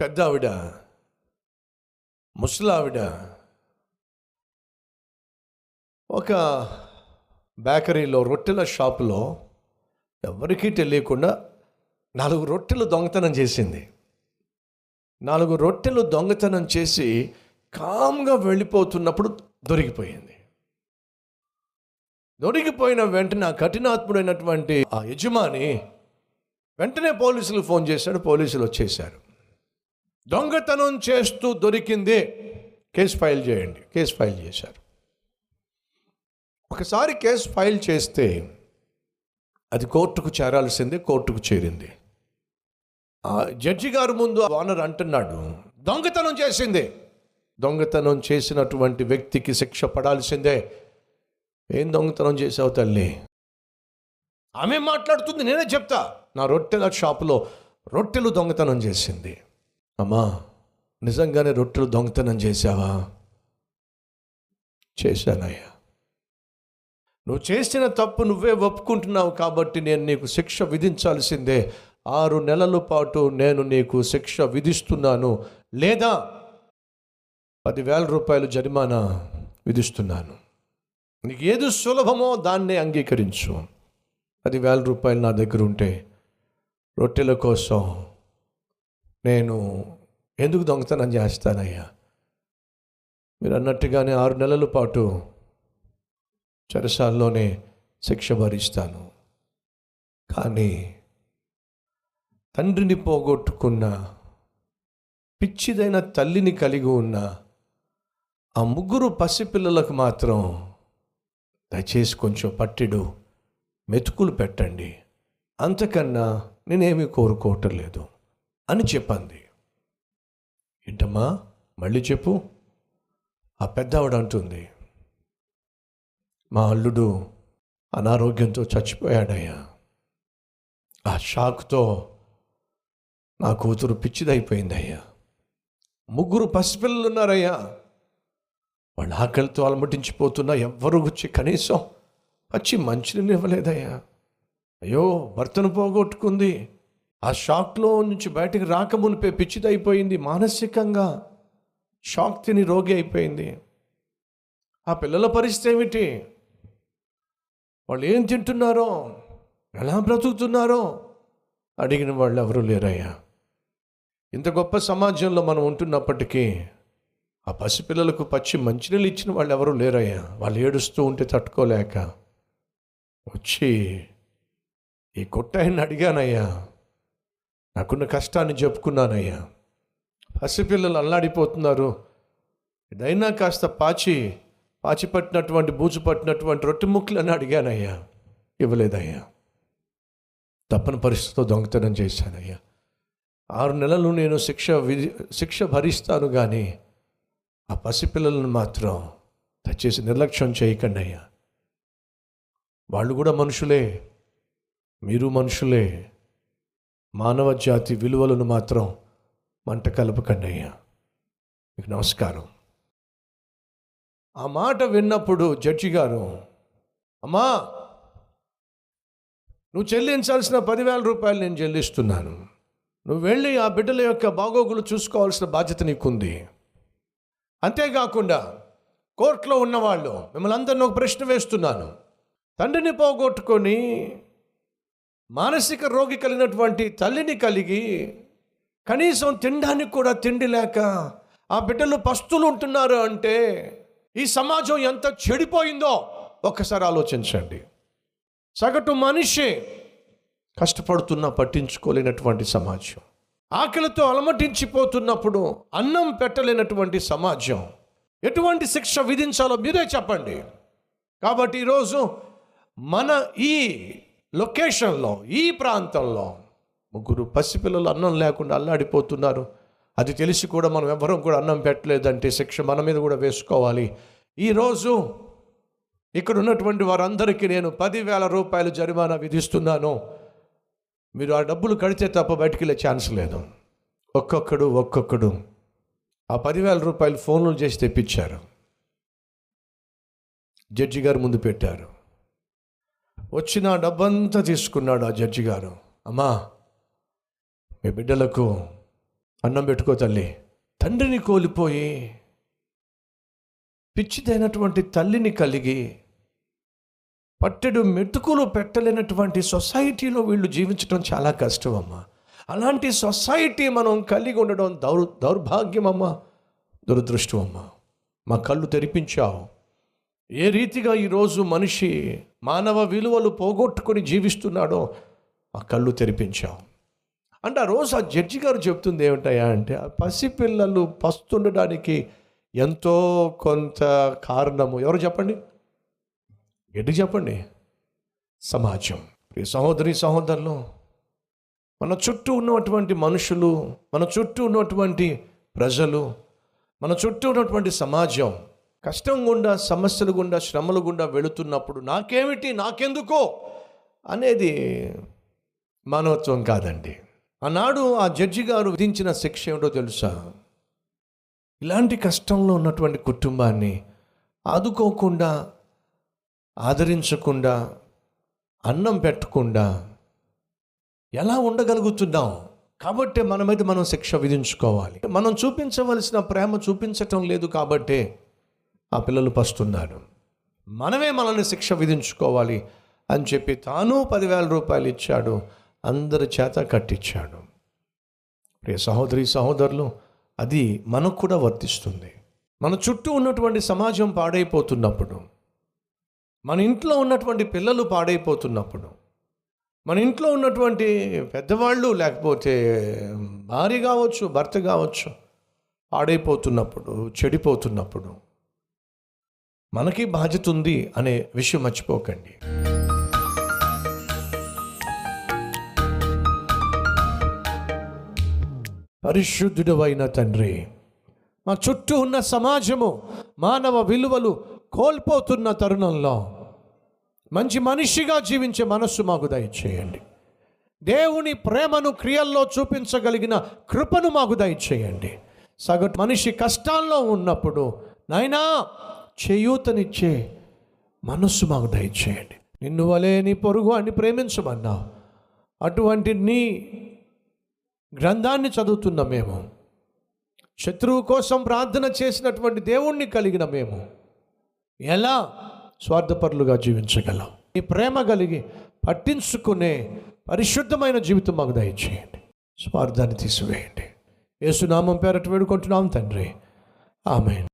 పెద్ద ఆవిడ ముసలావిడ ఒక బేకరీలో రొట్టెల షాపులో ఎవరికీ తెలియకుండా నాలుగు రొట్టెలు దొంగతనం చేసింది. నాలుగు రొట్టెలు దొంగతనం చేసి కామ్గా వెళ్ళిపోతున్నప్పుడు దొరికిపోయింది. దొరికిపోయిన వెంటనే ఆ కఠినాత్ముడైనటువంటి ఆ యజమాని వెంటనే పోలీసులు ఫోన్ చేశాడు పోలీసులు వచ్చేశారు. దొంగతనం చేస్తూ దొరికింది. కేసు ఫైల్ చేయండి. కేసు ఫైల్ చేశారు. ఒకసారి కేసు ఫైల్ చేస్తే అది కోర్టుకు చేరాల్సిందే కోర్టుకు చేరింది. ఆ జడ్జి గారు ముందు ఓనర్ అంటున్నాడు దొంగతనం చేసింది. దొంగతనం చేసినటువంటి వ్యక్తికి శిక్ష పడాల్సిందే. ఏం దొంగతనం చేసావు తల్లి? ఆమె మాట్లాడుతుంది నేనే చెప్తా. నా రొట్టెల షాపులో రొట్టెలు దొంగతనం చేసింది. అమ్మా నిజంగానే రొట్టెలు దొంగతనం చేశావా? చేశానయ్యా. నువ్వు చేసిన తప్పు నువ్వే ఒప్పుకుంటున్నావు కాబట్టి నేను నీకు శిక్ష విధించాల్సిందే. ఆరు నెలల పాటు నేను నీకు శిక్ష విధిస్తున్నాను. లేదా పదివేల రూపాయలు జరిమానా విధిస్తున్నాను. నీకు ఏది సులభమో దాన్నే అంగీకరించు. పదివేల రూపాయలు నా దగ్గర ఉంటే రొట్టెల కోసం నేను ఎందుకు దొంగతనం చేస్తానయ్యా? మీరు అన్నట్టుగానే ఆరు నెలల పాటు చెరసాల్లోనే శిక్ష భరిస్తాను. కానీ తండ్రిని పోగొట్టుకున్న పిచ్చిదైన తల్లిని కలిగి ఉన్న ఆ ముగ్గురు పసిపిల్లలకు మాత్రం దయచేసి కొంచెం పట్టిడు మెతుకులు పెట్టండి. అంతకన్నా నేనేమీ కోరుకోవటం లేదు. అని చెప్పింది. ఏంటమ్మా మళ్ళీ చెప్పు. ఆ పెద్దవాడు అంటుంది. మా అల్లుడు అనారోగ్యంతో చచ్చిపోయాడయ్యా. ఆ షాక్తో నా కూతురు పిచ్చిదైపోయిందయ్యా. ముగ్గురు పసిపిల్లలు ఉన్నారయ్యా వాళ్ళ ఆకలితో అలమటించిపోతున్నా ఎవ్వరు వచ్చి కనీసం వచ్చి మంచిని ఇవ్వలేదయ్యా. అయ్యో భర్తను పోగొట్టుకుంది. ఆ షాక్లో నుంచి బయటకు రాకమునిపే పిచ్చిదైపోయింది మానసికంగా షాక్ తిని రోగి అయిపోయింది. ఆ పిల్లల పరిస్థితి ఏమిటి? వాళ్ళు ఏం తింటున్నారో? ఎలా బ్రతుకుతున్నారో? అడిగిన వాళ్ళు ఎవరూ లేరయ్యా. ఇంత గొప్ప సమాజంలో మనం ఉంటున్నప్పటికీ ఆ పసిపిల్లలకు పచ్చి మంచినీళ్ళు ఇచ్చిన వాళ్ళు ఎవరూ లేరయ్యా. వాళ్ళు ఏడుస్తూ ఉంటే తట్టుకోలేక. వచ్చి ఈ కొట్టాయని అడిగానయ్యా. నాకున్న కష్టాన్ని చెప్పుకున్నానయ్యా. పసిపిల్లలు అల్లాడిపోతున్నారు. ఇదైనా కాస్త పాచి పాచి పట్టినటువంటి బూజు పట్టినటువంటి రొట్టె ముక్కలని అడిగానయ్యా. ఇవ్వలేదయ్యా. తప్పని పరిస్థితితో దొంగతనం చేశానయ్యా. ఆరు నెలలు నేను శిక్ష విధి శిక్ష భరిస్తాను కానీ ఆ పసిపిల్లలను మాత్రం దయచేసి నిర్లక్ష్యం చేయకండి అయ్యా వాళ్ళు కూడా మనుషులే. మీరు మనుషులే. మానవ జాతి విలువలను మాత్రం మంట కలపకండి అయ్యా మీకు నమస్కారం. ఆ మాట విన్నప్పుడు జడ్జి గారు అమ్మా నువ్వు చెల్లించాల్సిన పదివేల రూపాయలు నేను చెల్లిస్తున్నాను. నువ్వు వెళ్ళి ఆ బిడ్డల యొక్క బాగోగులు చూసుకోవాల్సిన బాధ్యత నీకుంది. అంతేకాకుండా కోర్టులో ఉన్నవాళ్ళు మిమ్మల్ని అందరిని ఒక ప్రశ్న వేస్తున్నాను. తండ్రిని పోగొట్టుకొని మానసిక రోగి కలిగినటువంటి తల్లిని కలిగి కనీసం తినడానికి కూడా తిండి లేక ఆ బిడ్డలు పస్తులు ఉంటున్నారు అంటే ఈ సమాజం ఎంత చెడిపోయిందో ఒక్కసారి ఆలోచించండి. సగటు మనిషి కష్టపడుతున్నా పట్టించుకోలేనటువంటి సమాజం. ఆకలితో అలమటించిపోతున్నప్పుడు అన్నం పెట్టలేనటువంటి సమాజం. ఎటువంటి శిక్ష విధించాలో మీరే చెప్పండి. కాబట్టి ఈరోజు మన ఈ లొకేషన్లో ఈ ప్రాంతంలో ముగ్గురు పసిపిల్లలు అన్నం లేకుండా అల్లాడిపోతున్నారు. అది తెలిసి కూడా మనం ఎవరం కూడా అన్నం పెట్టలేదంటే శిక్ష మన మీద కూడా వేసుకోవాలి. ఈరోజు ఇక్కడ ఉన్నటువంటి వారందరికీ నేను పదివేల రూపాయలు జరిమానా విధిస్తున్నాను. మీరు ఆ డబ్బులు కడితే తప్ప బయటికి వెళ్ళే ఛాన్స్ లేదు. ఒక్కొక్కడు ఒక్కొక్కడు ఆ పదివేల రూపాయలు ఫోన్లు చేసి తెప్పించారు. జడ్జి గారు ముందు పెట్టారు. వచ్చిన డబ్బంతా తీసుకున్నాడు ఆ జడ్జి గారు. అమ్మా మీ బిడ్డలకు అన్నం పెట్టుకో తల్లి. తండ్రిని కోల్పోయి పిచ్చిదైనటువంటి తల్లిని కలిగి పట్టెడు మెతుకులు పెట్టలేనటువంటి సొసైటీలో వీళ్ళు జీవించడం చాలా కష్టం అమ్మా అలాంటి సొసైటీ మనం కలిగి ఉండడం దౌర్ దౌర్భాగ్యం అమ్మా దురదృష్టం అమ్మా మా కళ్ళు తెరిపించావు. ఏ రీతిగా ఈరోజు మనిషి మానవ విలువలు పోగొట్టుకొని జీవిస్తున్నాడో ఆ కళ్ళు తెరిపించావు. అంటే ఆ రోజు ఆ జడ్జి గారు చెప్తుంది ఏమిటయా అంటే ఆ పసిపిల్లలు పస్తుండడానికి ఎంతో కొంత కారణము ఎవరు చెప్పండి? ఎటు చెప్పండి? సమాజం. ఈ సహోదరి సహోదరులు మన చుట్టూ ఉన్నటువంటి మనుషులు మన చుట్టూ ఉన్నటువంటి ప్రజలు మన చుట్టూ ఉన్నటువంటి సమాజం కష్టం గుండా సమస్యలు గుండా శ్రమలు గుండా వెళుతున్నప్పుడు నాకేమిటి నాకెందుకో అనేది మానవత్వం కాదండి. ఆనాడు ఆ జడ్జి గారు విధించిన శిక్ష ఏమిటో తెలుసా? ఇలాంటి కష్టంలో ఉన్నటువంటి కుటుంబాన్ని ఆదుకోకుండా ఆదరించకుండా అన్నం పెట్టకుండా ఎలా ఉండగలుగుతున్నాం? కాబట్టి మనమైతే మనం శిక్ష విధించుకోవాలి. మనం చూపించవలసిన ప్రేమ చూపించటం లేదు కాబట్టే ఆ పిల్లలు పస్తున్నారు. మనమే మనల్ని శిక్ష విధించుకోవాలి అని చెప్పి తాను పదివేల రూపాయలు ఇచ్చాడు. అందరి చేత కట్టించాడు ప్రియ సహోదరి సహోదరులు అది మనకు కూడా వర్తిస్తుంది. మన చుట్టూ ఉన్నటువంటి సమాజం పాడైపోతున్నప్పుడు మన ఇంట్లో ఉన్నటువంటి పిల్లలు పాడైపోతున్నప్పుడు మన ఇంట్లో ఉన్నటువంటి పెద్దవాళ్ళు లేకపోతే భార్య కావచ్చు భర్త కావచ్చు పాడైపోతున్నప్పుడు చెడిపోతున్నప్పుడు మనకి బాధ్యత ఉంది అనే విషయం మర్చిపోకండి. పరిశుద్ధుడు అయిన తండ్రి మా చుట్టూ ఉన్న సమాజము మానవ విలువలు కోల్పోతున్న తరుణంలో మంచి మనిషిగా జీవించే మనస్సు మాకు దయచేయండి. దేవుని ప్రేమను క్రియల్లో చూపించగలిగిన కృపను మాకు దయచేయండి. సగటు మనిషి కష్టాల్లో ఉన్నప్పుడు నాయనా చేయూతనిచ్చే మనస్సు మాకు దయచేయండి. నిన్ను వలే నీ పొరుగు అని ప్రేమించమన్నావు అటువంటి నీ గ్రంథాన్ని చదువుతున్న మేము. శత్రువు కోసం ప్రార్థన చేసినటువంటి దేవుణ్ణి కలిగిన మేము. ఎలా? స్వార్థపరులుగా జీవించగలం. ఈ ప్రేమ కలిగి పట్టించుకునే పరిశుద్ధమైన జీవితం మాకు దయచేయండి. స్వార్థాన్ని తీసివేయండి. యేసునామం పేరట వేడుకుంటున్నాం తండ్రి. ఆమె